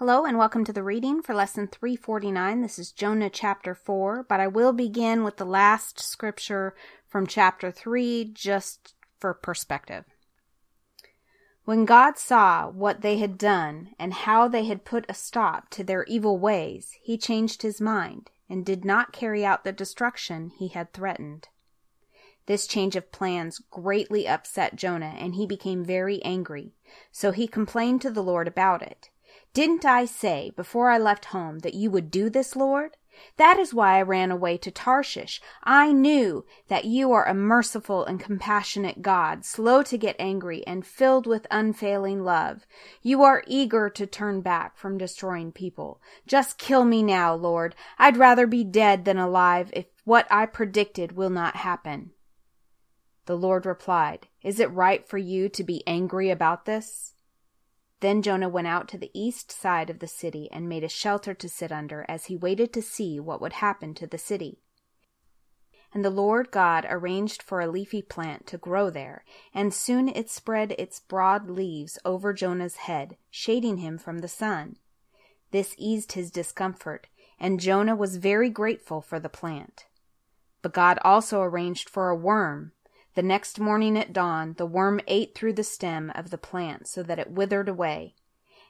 Hello and welcome to the reading for lesson 349. This is Jonah chapter 4, but I will begin with the last scripture from chapter 3 just for perspective. When God saw what they had done and how they had put a stop to their evil ways, he changed his mind and did not carry out the destruction he had threatened. This change of plans greatly upset Jonah, and he became very angry. So he complained to the Lord about it. Didn't I say before I left home that you would do this, Lord? That is why I ran away to Tarshish. I knew that you are a merciful and compassionate God, slow to get angry and filled with unfailing love. You are eager to turn back from destroying people. Just kill me now, Lord. I'd rather be dead than alive if what I predicted will not happen. The Lord replied, Is it right for you to be angry about this? Then Jonah went out to the east side of the city and made a shelter to sit under as he waited to see what would happen to the city. And the Lord God arranged for a leafy plant to grow there, and soon it spread its broad leaves over Jonah's head, shading him from the sun. This eased his discomfort, and Jonah was very grateful for the plant. But God also arranged for a worm the next morning at dawn, the worm ate through the stem of the plant so that it withered away.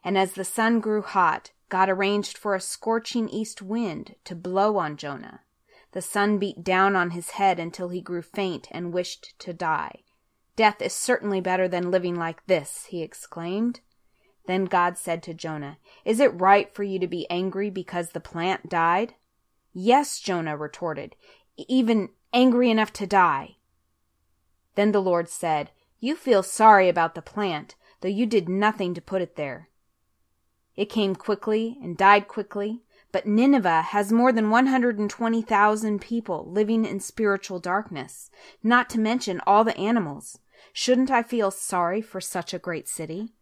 And as the sun grew hot, God arranged for a scorching east wind to blow on Jonah. The sun beat down on his head until he grew faint and wished to die. Death is certainly better than living like this, he exclaimed. Then God said to Jonah, Is it right for you to be angry because the plant died? Yes, Jonah retorted, even angry enough to die. Then the Lord said, You feel sorry about the plant, though you did nothing to put it there. It came quickly and died quickly, but Nineveh has more than 120,000 people living in spiritual darkness, not to mention all the animals. Shouldn't I feel sorry for such a great city?